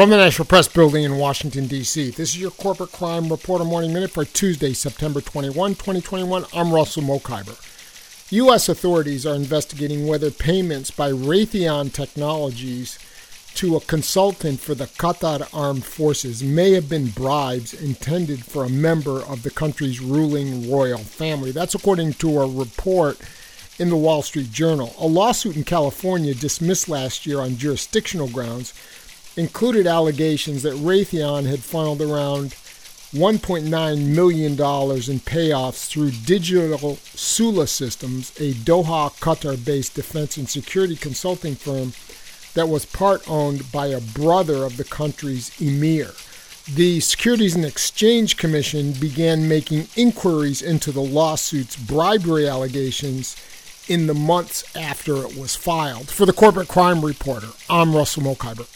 From the National Press Building in Washington, D.C., this is your Corporate Crime Reporter Morning Minute for Tuesday, September 21, 2021. I'm Russell Mokhiber. U.S. authorities are investigating whether payments by Raytheon Technologies to a consultant for the Qatar Armed Forces may have been bribes intended for a member of the country's ruling royal family. That's according to a report in the Wall Street Journal. A lawsuit in California dismissed last year on jurisdictional grounds included allegations that Raytheon had funneled around $1.9 million in payoffs through Digital Soula Systems, a Doha, Qatar based defense and security consulting firm that was part owned by a brother of the country's emir. The Securities and Exchange Commission began making inquiries into the lawsuit's bribery allegations in the months after it was filed. For the Corporate Crime Reporter, I'm Russell Mokhiber.